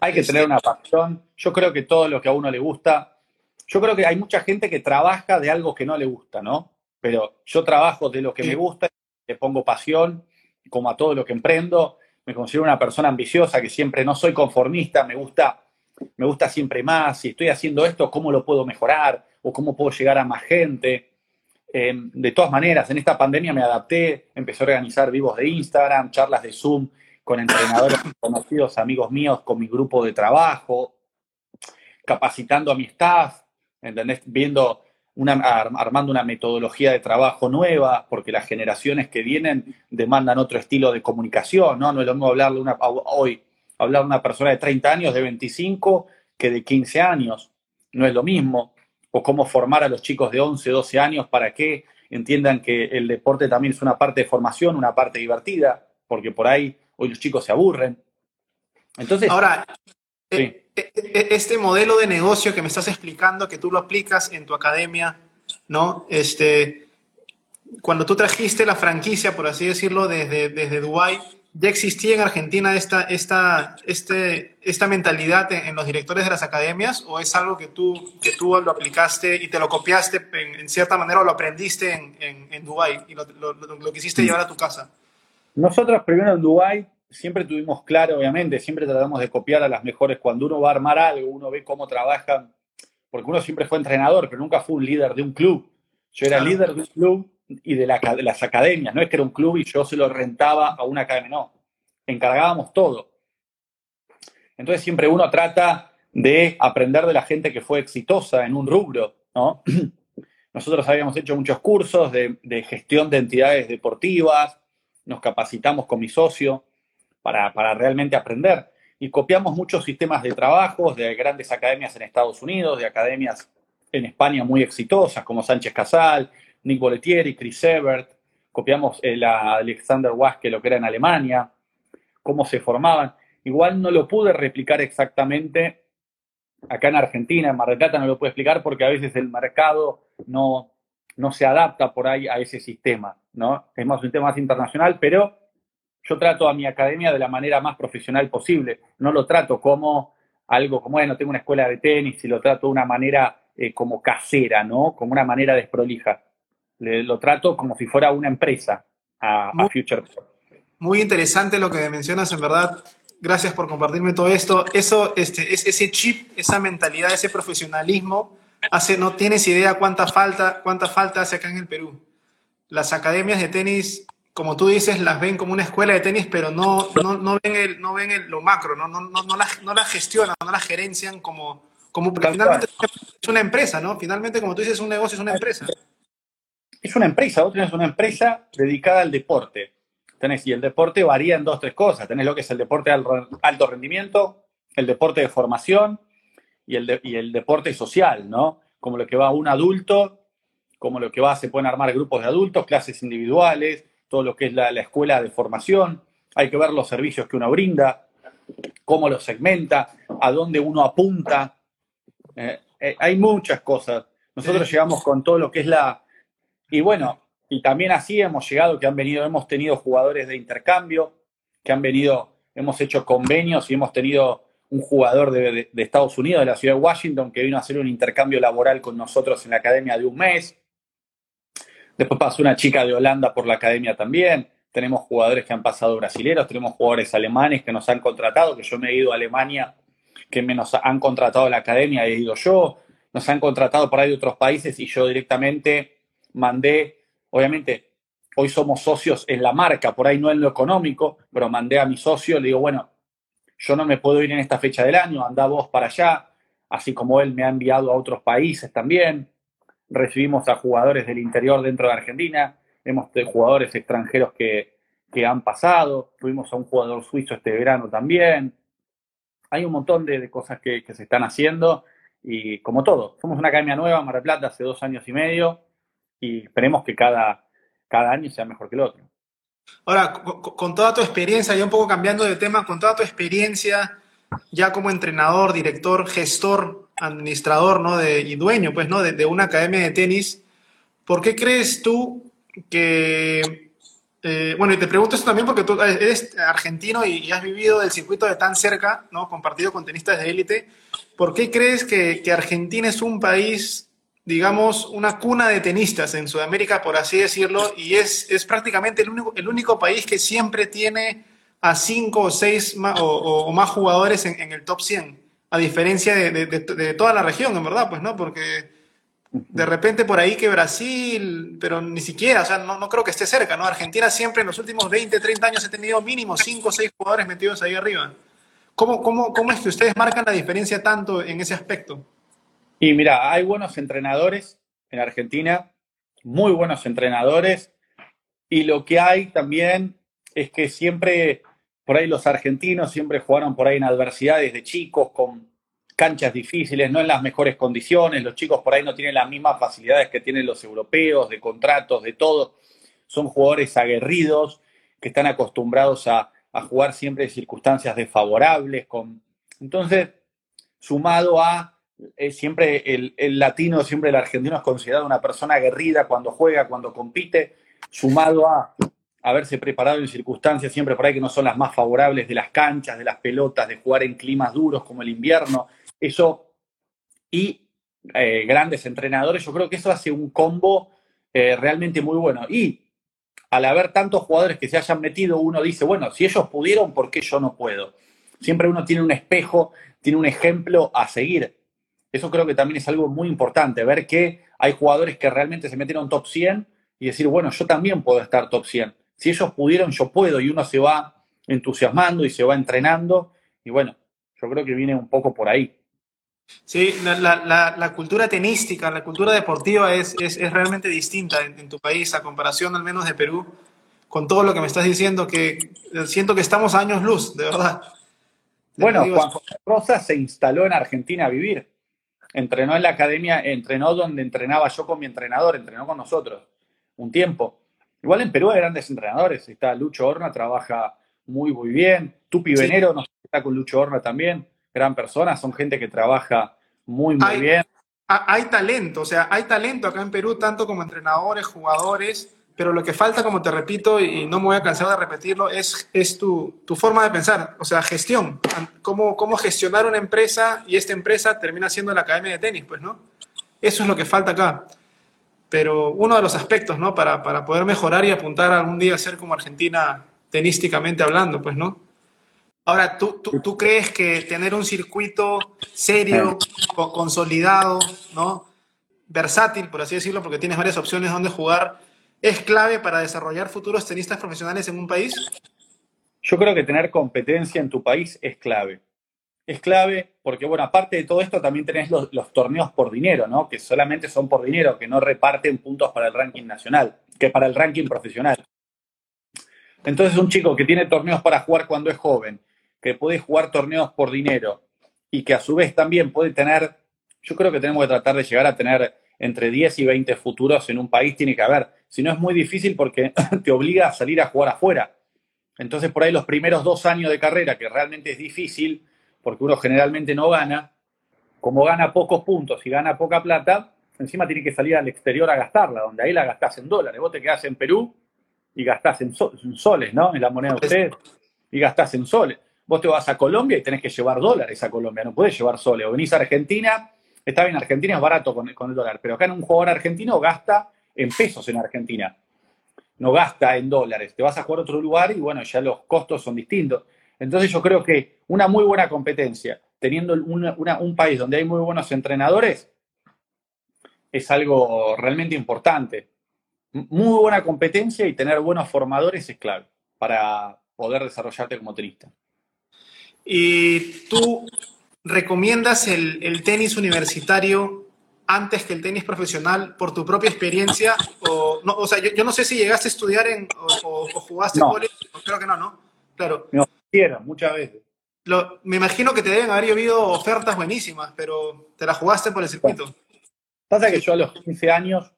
Hay que tener una pasión. Yo creo que todo lo que a uno le gusta, yo creo que hay mucha gente que trabaja de algo que no le gusta, ¿no? Pero yo trabajo de lo que me gusta, le pongo pasión, como a todo lo que emprendo. Me considero una persona ambiciosa, que siempre no soy conformista, me gusta, me gusta siempre más. Si estoy haciendo esto, ¿cómo lo puedo mejorar? ¿O cómo puedo llegar a más gente? Em, de todas maneras, en esta pandemia me adapté, empecé a organizar vivos de Instagram, charlas de Zoom con entrenadores conocidos, amigos míos, con mi grupo de trabajo, capacitando a mi staff, ¿entendés? Viendo, una, armando una metodología de trabajo nueva, porque las generaciones que vienen demandan otro estilo de comunicación, ¿no? No es lo mismo hablarle una, hoy, hablar a una persona de 30 años, de 25, que de 15 años, no es lo mismo. O cómo formar a los chicos de 11, 12 años para que entiendan que el deporte también es una parte de formación, una parte divertida, porque por ahí hoy los chicos se aburren. Entonces, ahora, eh, eh, eh, este modelo de negocio que me estás explicando, que tú lo aplicas en tu academia, ¿no? Este, cuando tú trajiste la franquicia, por así decirlo, desde, desde Dubái, ¿ya existía en Argentina esta, esta, este, esta mentalidad en, los directores de las academias o es algo que tú, que tú lo aplicaste y te lo copiaste en, cierta manera o lo aprendiste en, en, en Dubái y lo, lo, lo quisiste llevar a tu casa? Nosotros primero en Dubái siempre tuvimos claro, obviamente, siempre tratamos de copiar a las mejores. Cuando uno va a armar algo, uno ve cómo trabajan, porque uno siempre fue entrenador, pero nunca fue un líder de un club. Yo era líder de un club y de, las academias, no es que era un club y yo se lo rentaba a una academia, no, encargábamos todo. Entonces siempre uno trata de aprender de la gente que fue exitosa en un rubro, ¿no? Nosotros habíamos hecho muchos cursos de, de gestión de entidades deportivas, nos capacitamos con mi socio para, realmente aprender y copiamos muchos sistemas de trabajo de grandes academias en Estados Unidos, de academias en España muy exitosas como Sánchez Casal, Nick Boletieri, Chris Ebert, copiamos el Alexander Waske, lo que era en Alemania, cómo se formaban. Igual no lo pude replicar exactamente acá en Argentina, en Mar no lo pude explicar porque a veces el mercado no, no se adapta por ahí a ese sistema, ¿no? Es más un tema más internacional, pero yo trato a mi academia de la manera más profesional posible. No lo trato como algo como, bueno, tengo una escuela de tenis y lo trato de una manera eh, como casera, ¿no? Como una manera desprolija. Lo trato como si fuera una empresa a, Future Muy interesante lo que mencionas, en verdad. Gracias por compartirme todo esto. Eso, este, es, ese chip, esa mentalidad, ese profesionalismo hace, no tienes idea cuánta falta, cuánta falta hace acá en el Perú. Las academias de tenis, como tú dices, las ven como una escuela de tenis, pero no, no, no ven, el, no ven el, lo macro, no, no, no, no, la, no la gestionan, no la gerencian como, como finalmente es una empresa, ¿no? Finalmente, como tú dices, un negocio es una empresa. Es una empresa, vos tenés una empresa dedicada al deporte. Tenés, y el deporte varía en dos, tres cosas. Tenés lo que es el deporte de alto rendimiento, el deporte de formación y el, y el deporte social, ¿no? Como lo que va un adulto, como lo que va, se pueden armar grupos de adultos, clases individuales, todo lo que es la, escuela de formación. Hay que ver los servicios que uno brinda, cómo los segmenta, a dónde uno apunta. Eh, eh, hay muchas cosas. Nosotros llegamos con todo lo que es la... Y bueno, y también así hemos llegado, que han venido, hemos tenido jugadores de intercambio, que han venido, hemos hecho convenios y hemos tenido un jugador de, Estados Unidos, de la ciudad de Washington, que vino a hacer un intercambio laboral con nosotros en la academia de un mes. Después pasó una chica de Holanda por la academia también. Tenemos jugadores que han pasado brasileños, tenemos jugadores alemanes que nos han contratado, que yo me he ido a Alemania, que me nos han contratado a la academia, he ido yo. Nos han contratado por ahí de otros países y yo directamente mandé, obviamente, hoy somos socios en la marca, por ahí no en lo económico, pero mandé a mi socio, le digo, bueno, yo no me puedo ir en esta fecha del año, anda vos para allá, así como él me ha enviado a otros países también. Recibimos a jugadores del interior dentro de Argentina, hemos tenido jugadores extranjeros que, han pasado, tuvimos a un jugador suizo este verano también. Hay un montón de, cosas que, se están haciendo y como todo, somos una academia nueva, Mar del Plata, hace dos años y medio y esperemos que cada, cada año sea mejor que el otro. Ahora, con, toda tu experiencia, ya un poco cambiando de tema, con toda tu experiencia ya como entrenador, director, gestor, administrador, ¿no? Y dueño, pues, ¿no? De, una academia de tenis, ¿por qué crees tú que... Eh, bueno, y te pregunto esto también porque tú eres argentino y, has vivido del circuito de tan cerca, ¿no? Compartido con tenistas de élite. ¿Por qué crees que, que Argentina es un país digamos, una cuna de tenistas en Sudamérica, por así decirlo, y es, es prácticamente el único, el único país que siempre tiene a cinco o seis o, más jugadores en, el top 100, a diferencia de, toda la región, en verdad, pues, ¿no? Porque de repente por ahí que Brasil, pero ni siquiera, o sea, no, no creo que esté cerca, ¿no? Argentina siempre en los últimos 20, 30 años ha tenido mínimo cinco o seis jugadores metidos ahí arriba. ¿Cómo, cómo, ¿Cómo es que ustedes marcan la diferencia tanto en ese aspecto? Y mira, hay buenos entrenadores en Argentina, muy buenos entrenadores, y lo que hay también es que siempre, por ahí los argentinos siempre jugaron por ahí en adversidades de chicos, con canchas difíciles, no en las mejores condiciones, los chicos por ahí no tienen las mismas facilidades que tienen los europeos, de contratos, de todo. Son jugadores aguerridos que están acostumbrados a, a jugar siempre en circunstancias desfavorables. Con... Entonces, sumado a siempre el, latino, siempre el argentino es considerado una persona aguerrida cuando juega, cuando compite, sumado a haberse preparado en circunstancias siempre por ahí que no son las más favorables de las canchas, de las pelotas, de jugar en climas duros como el invierno. Eso y eh, grandes entrenadores, yo creo que eso hace un combo eh, realmente muy bueno. Y al haber tantos jugadores que se hayan metido, uno dice, bueno, si ellos pudieron, ¿por qué yo no puedo? Siempre uno tiene un espejo, tiene un ejemplo a seguir. Eso creo que también es algo muy importante, ver que hay jugadores que realmente se metieron top 100 y decir, bueno, yo también puedo estar top 100. Si ellos pudieron, yo puedo y uno se va entusiasmando y se va entrenando y bueno, yo creo que viene un poco por ahí. Sí, la, cultura tenística, la cultura deportiva es, es, realmente distinta en, tu país a comparación al menos de Perú, con todo lo que me estás diciendo, que siento que estamos a años luz, de verdad. Bueno, Juan José Rosa se instaló en Argentina a vivir entrenó en la academia, entrenó donde entrenaba yo con mi entrenador, entrenó con nosotros un tiempo. Igual en Perú hay grandes entrenadores, está Lucho Horna, trabaja muy, muy bien. Tupi Venero, no está con Lucho Horna también, gran persona, son gente que trabaja muy, muy bien. Hay talento, o sea, hay talento acá en Perú, tanto como entrenadores, jugadores, pero lo que falta, como te repito, y no me voy a cansar de repetirlo, es, es tu, tu forma de pensar, o sea, gestión. Cómo, cómo gestionar una empresa y esta empresa termina siendo la academia de tenis, pues, ¿no? Eso es lo que falta acá. Pero uno de los aspectos, ¿no? Para, para poder mejorar y apuntar algún día a ser como Argentina tenísticamente hablando, pues, ¿no? Ahora, ¿tú, tú, tú crees que tener un circuito serio, consolidado, ¿no? Versátil, por así decirlo, porque tienes varias opciones donde jugar, es clave para desarrollar futuros tenistas profesionales en un país? Yo creo que tener competencia en tu país es clave. Es clave porque, bueno, aparte de todo esto, también tenés los, torneos por dinero, ¿no? Que solamente son por dinero, que no reparten puntos para el ranking nacional, que para el ranking profesional. Entonces, un chico que tiene torneos para jugar cuando es joven, que puede jugar torneos por dinero y que a su vez también puede tener, yo creo que tenemos que tratar de llegar a tener entre 10 y 20 futuros en un país, tiene que haber. Si no es muy difícil porque te obliga a salir a jugar afuera. Entonces, por ahí los primeros dos años de carrera, que realmente es difícil, porque uno generalmente no gana, como gana pocos puntos y gana poca plata, encima tiene que salir al exterior a gastarla, donde ahí la gastás en dólares. Vos te quedás en Perú y gastás en, soles, ¿no? En la moneda de ustedes, y gastás en soles. Vos te vas a Colombia y tenés que llevar dólares a Colombia, no podés llevar soles. O venís a Argentina, está bien, Argentina es barato con, con el dólar, pero acá en un jugador argentino gasta en pesos en Argentina, no gasta en dólares. Te vas a jugar a otro lugar y bueno, ya los costos son distintos. Entonces yo creo que una muy buena competencia, teniendo un país donde hay muy buenos entrenadores, es algo realmente importante. Muy buena competencia y tener buenos formadores es clave para poder desarrollarte como tenista. ¿Y tú recomiendas el, tenis universitario antes que el tenis profesional por tu propia experiencia? O, no, o sea, yo, no sé si llegaste a estudiar en, o, jugaste no. creo que no, ¿no? Claro. No, quiero, muchas veces. me imagino que te deben haber llovido ofertas buenísimas, pero te la jugaste por el circuito. Pasa que yo a los 15 años,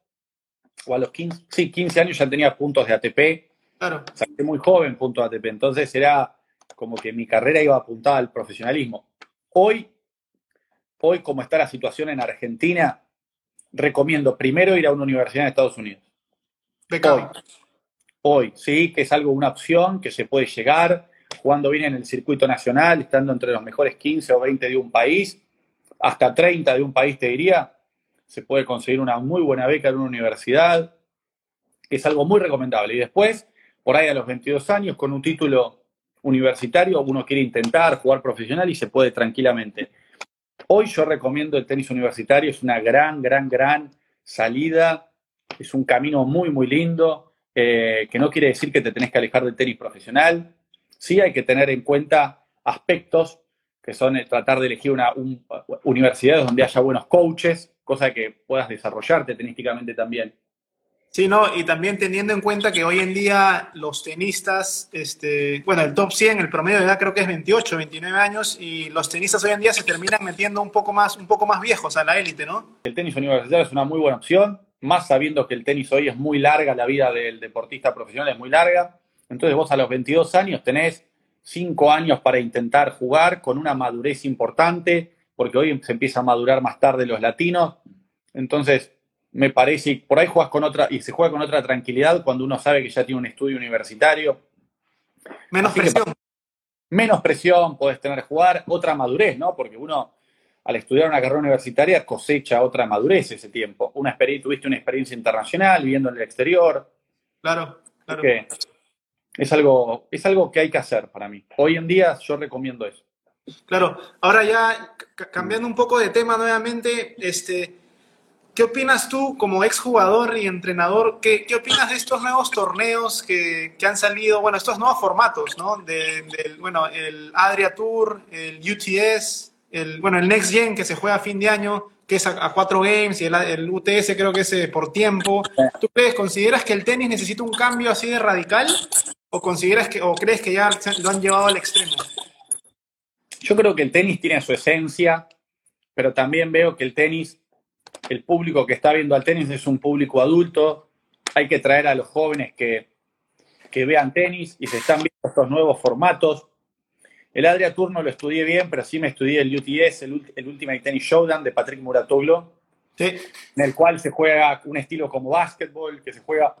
o a los 15, sí, 15 años ya tenía puntos de ATP. Claro. Saqué muy joven puntos de ATP. Entonces era como que mi carrera iba apuntada al profesionalismo. Hoy, hoy, como está la situación en Argentina, recomiendo primero ir a una universidad en Estados Unidos. Hoy, hoy, sí, que es algo, una opción que se puede llegar jugando bien en el circuito nacional, estando entre los mejores 15 o 20 de un país, hasta 30 de un país, te diría, se puede conseguir una muy buena beca en una universidad, que es algo muy recomendable. Y después, por ahí a los 22 años, con un título universitario, uno quiere intentar jugar profesional y se puede tranquilamente. Hoy yo recomiendo el tenis universitario, es una gran, gran, gran salida, es un camino muy, muy lindo, eh, que no quiere decir que te tenés que alejar del tenis profesional. Sí hay que tener en cuenta aspectos que son tratar de elegir una universidades donde haya buenos coaches, cosa que puedas desarrollarte tenísticamente también. Sí, no, y también teniendo en cuenta que hoy en día los tenistas, este, bueno, el top 100, el promedio de edad creo que es 28, 29 años, y los tenistas hoy en día se terminan metiendo un poco más, un poco más viejos a la élite, ¿no? El tenis universitario es una muy buena opción, más sabiendo que el tenis hoy es muy larga, la vida del deportista profesional es muy larga. Entonces vos a los 22 años tenés 5 años para intentar jugar con una madurez importante, porque hoy se empieza a madurar más tarde los latinos. Entonces, me parece, por ahí juegas con otra, y se juega con otra tranquilidad cuando uno sabe que ya tiene un estudio universitario. Menos presión. menos presión podés tener que jugar, otra madurez, ¿no? Porque uno, al estudiar una carrera universitaria, cosecha otra madurez ese tiempo. Una tuviste una experiencia internacional, viviendo en el exterior. Claro, claro. es algo, es algo que hay que hacer para mí. Hoy en día yo recomiendo eso. Claro, ahora ya cambiando un poco de tema nuevamente, este, ¿qué opinas tú como exjugador y entrenador? ¿Qué, ¿Qué, opinas de estos nuevos torneos que, han salido? Bueno, estos nuevos formatos, ¿no? Bueno, el Adria Tour, el UTS, el, bueno, el Next Gen que se juega a fin de año, que es a, cuatro games, y el, UTS creo que es eh, por tiempo. ¿Tú crees, consideras que el tenis necesita un cambio así de radical? ¿O, consideras que, o crees que ya lo han llevado al extremo? Yo creo que el tenis tiene su esencia, pero también veo que el tenis, el público que está viendo al tenis es un público adulto. Hay que traer a los jóvenes que, vean tenis y se están viendo estos nuevos formatos. El Adria Tour no lo estudié bien, pero sí me estudié el UTS, el, el Ultimate Tennis Showdown de Patrick Muratoglu, en el cual se juega un estilo como básquetbol, que se juega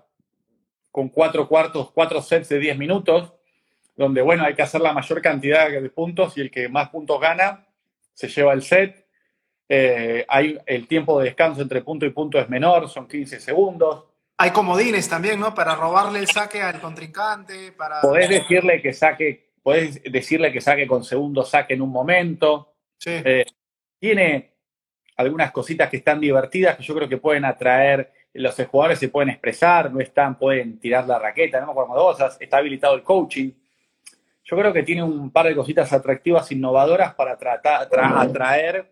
con cuatro cuartos, cuatro sets de 10 minutos donde, bueno, hay que hacer la mayor cantidad de puntos y el que más puntos gana se lleva el set. Eh, hay, el tiempo de descanso entre punto y punto es menor, son 15 segundos. Hay comodines también, ¿no? Para robarle el saque al contrincante. Para... Podés decirle que saque, podés decirle que saque con segundo saque en un momento. Sí. Eh, tiene algunas cositas que están divertidas que yo creo que pueden atraer. Los jugadores se pueden expresar, no están, pueden tirar la raqueta, no me acuerdo cosas. Está habilitado el coaching yo creo que tiene un par de cositas atractivas, innovadoras para tratar, atraer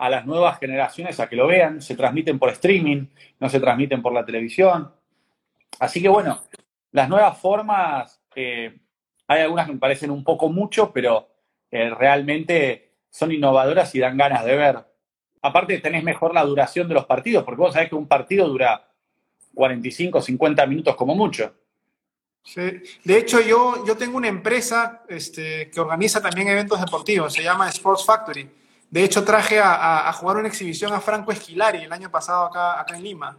a las nuevas generaciones a que lo vean. Se transmiten por streaming, no se transmiten por la televisión. Así que bueno, las nuevas formas, eh, hay algunas que me parecen un poco mucho, pero eh, realmente son innovadoras y dan ganas de ver. Aparte tenés mejor la duración de los partidos, porque vos sabés que un partido dura 45, 50 minutos como mucho. Sí. De hecho, yo, yo tengo una empresa este, que organiza también eventos deportivos, se llama Sports Factory. De hecho, traje a, jugar una exhibición a Franco Esquilari el año pasado acá, acá en Lima.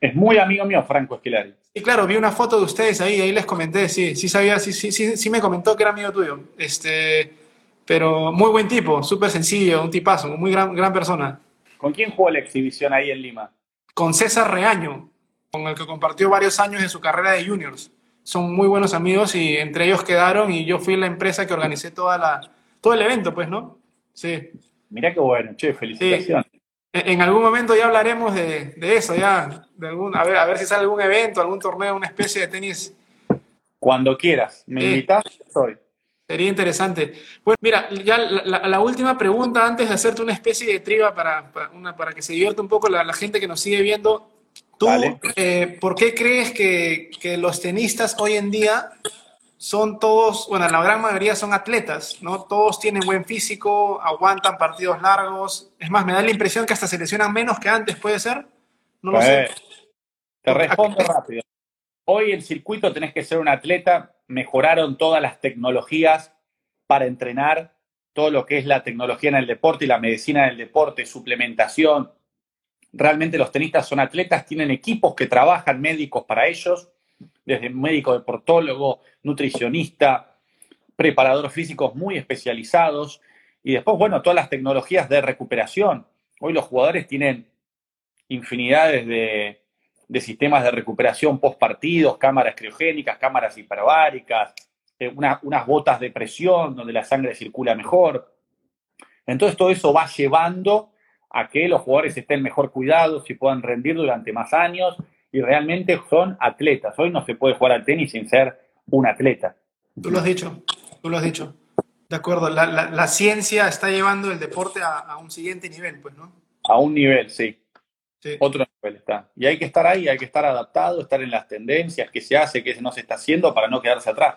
Es muy amigo mío, Franco Esquilari. Y claro, vi una foto de ustedes ahí, ahí les comenté, sí, sí sabía, sí, sí, sí, sí me comentó que era amigo tuyo. Este, pero muy buen tipo, súper sencillo, un tipazo, muy gran, gran persona. ¿Con quién jugó la exhibición ahí en Lima? Con César Reaño, con el que compartió varios años en su carrera de juniors. Son muy buenos amigos y entre ellos quedaron y yo fui la empresa que organicé toda la, todo el evento, pues, ¿no? Sí. Mirá qué bueno, che, felicitaciones. En algún momento ya hablaremos de, eso, ya. De algún, a, ver, a ver si sale algún evento, algún torneo, una especie de tenis. Cuando quieras. ¿Me invitas? Soy. Sería interesante. Bueno, mira, ya la, última pregunta antes de hacerte una especie de triba para, una, para que se divierta un poco la, gente que nos sigue viendo. ¿Tú eh, por qué crees que, que los tenistas hoy en día son todos, bueno, la gran mayoría son atletas, ¿no? Todos tienen buen físico, aguantan partidos largos. Es más, me da la impresión que hasta se lesionan menos que antes, ¿puede ser? No lo sé. Te respondo rápido. Hoy el circuito tenés que ser un atleta, mejoraron todas las tecnologías para entrenar, todo lo que es la tecnología en el deporte y la medicina en el deporte, suplementación. Realmente los tenistas son atletas, tienen equipos que trabajan, médicos para ellos, desde médico deportólogo, nutricionista, preparadores físicos muy especializados y después, bueno, todas las tecnologías de recuperación. Hoy los jugadores tienen infinidades de, sistemas de recuperación post partidos, cámaras criogénicas, cámaras hiperbáricas, eh, unas botas de presión donde la sangre circula mejor. Entonces todo eso va llevando a que los jugadores estén mejor cuidados y puedan rendir durante más años y realmente son atletas. Hoy no se puede jugar al tenis sin ser un atleta. Tú lo has dicho, tú lo has dicho. De acuerdo, la, ciencia está llevando el deporte a, un siguiente nivel, pues, ¿no? A un nivel, sí. Otro nivel está. Y hay que estar ahí, hay que estar adaptado, estar en las tendencias, qué se hace, qué no se está haciendo para no quedarse atrás.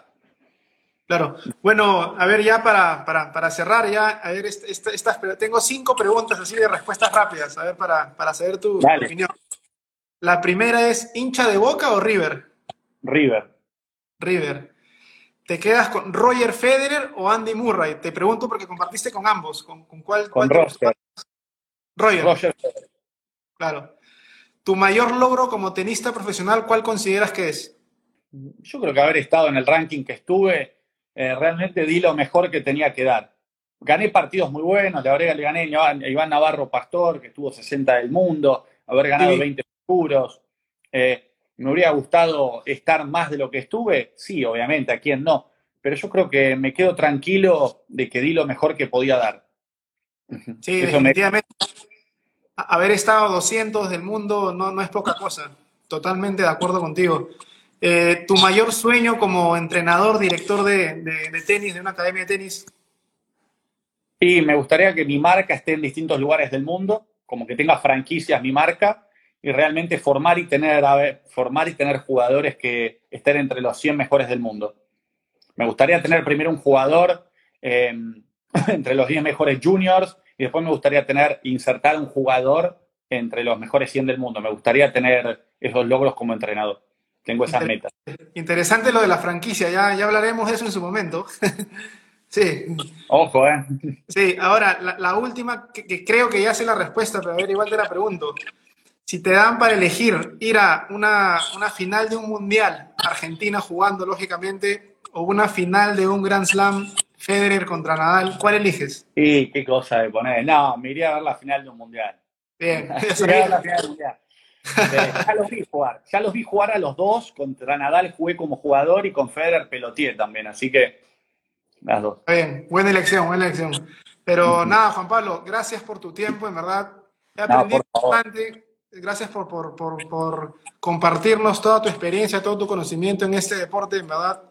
Claro. Bueno, a ver, ya para, para, cerrar, ya, a ver, estas, tengo cinco preguntas así de respuestas rápidas, a ver, para, para saber tu opinión. La primera es, ¿hincha de Boca o River? River. River. ¿Te quedas con Roger Federer o Andy Murray? Te pregunto porque compartiste con ambos. ¿Con, cuál? Con Roger. Roger. Roger Claro. ¿Tu mayor logro como tenista profesional, cuál consideras que es? Yo creo que haber estado en el ranking que estuve, eh, realmente di lo mejor que tenía que dar. Gané partidos muy buenos, le, le gané a Iván Navarro Pastor, que estuvo 60 del mundo, haber ganado 20 puros. Eh, ¿Me hubiera gustado estar más de lo que estuve? Sí, obviamente, a quién no. Pero yo creo que me quedo tranquilo de que di lo mejor que podía dar. Sí, definitivamente. Haber estado 200 del mundo no, no es poca cosa. Totalmente de acuerdo contigo. Eh, ¿Tu mayor sueño como entrenador, director de, de, tenis, de una academia de tenis? Sí, me gustaría que mi marca esté en distintos lugares del mundo, como que tenga franquicias mi marca y realmente formar y tener, formar y tener jugadores que estén entre los 100 mejores del mundo. Me gustaría tener primero un jugador em, entre los 10 mejores juniors y después me gustaría tener, insertar un jugador entre los mejores 100 del mundo. Me gustaría tener esos logros como entrenador. Tengo esas metas. Interesante lo de la franquicia, ya, ya hablaremos de eso en su momento. sí. Ojo, ¿eh? Sí, ahora, la, última, que, que, creo que ya sé la respuesta, pero a ver, igual te la pregunto si te dan para elegir ir a una, final de un mundial, Argentina jugando lógicamente, o una final de un Grand Slam, Federer contra Nadal, ¿cuál eliges? Sí, qué cosa de poner. No, me iría a ver la final de un mundial. Bien, ya los vi jugar, ya los vi jugar a los dos, contra Nadal jugué como jugador y con Federer pelotier también, así que las dos. Bien, buena elección, buena elección. Pero nada, Juan Pablo, gracias por tu tiempo, en verdad. He aprendido bastante Gracias por, por, compartirnos toda tu experiencia, todo tu conocimiento en este deporte. En verdad,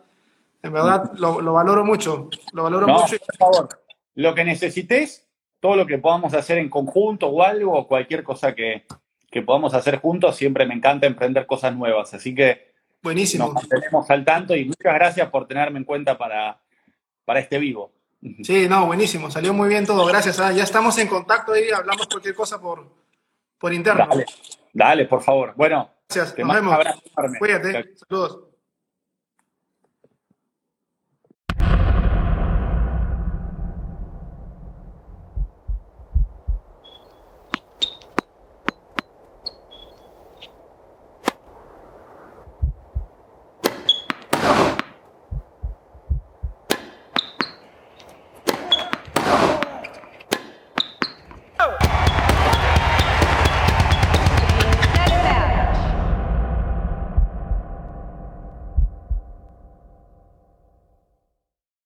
en verdad lo, valoro mucho. Lo valoro mucho. Por favor, lo que necesites, todo lo que podamos hacer en conjunto o algo, o cualquier cosa que, podamos hacer juntos, siempre me encanta emprender cosas nuevas. Así que Buenísimo. nos mantenemos al tanto y muchas gracias por tenerme en cuenta para, para este vivo. Sí, no, buenísimo. Salió muy bien todo. Gracias. ¿ah? Ya estamos en contacto ahí, hablamos cualquier cosa por, por interno. Dale, dale, por favor. Bueno, gracias. Nos vemos. Cuídate. Saludos.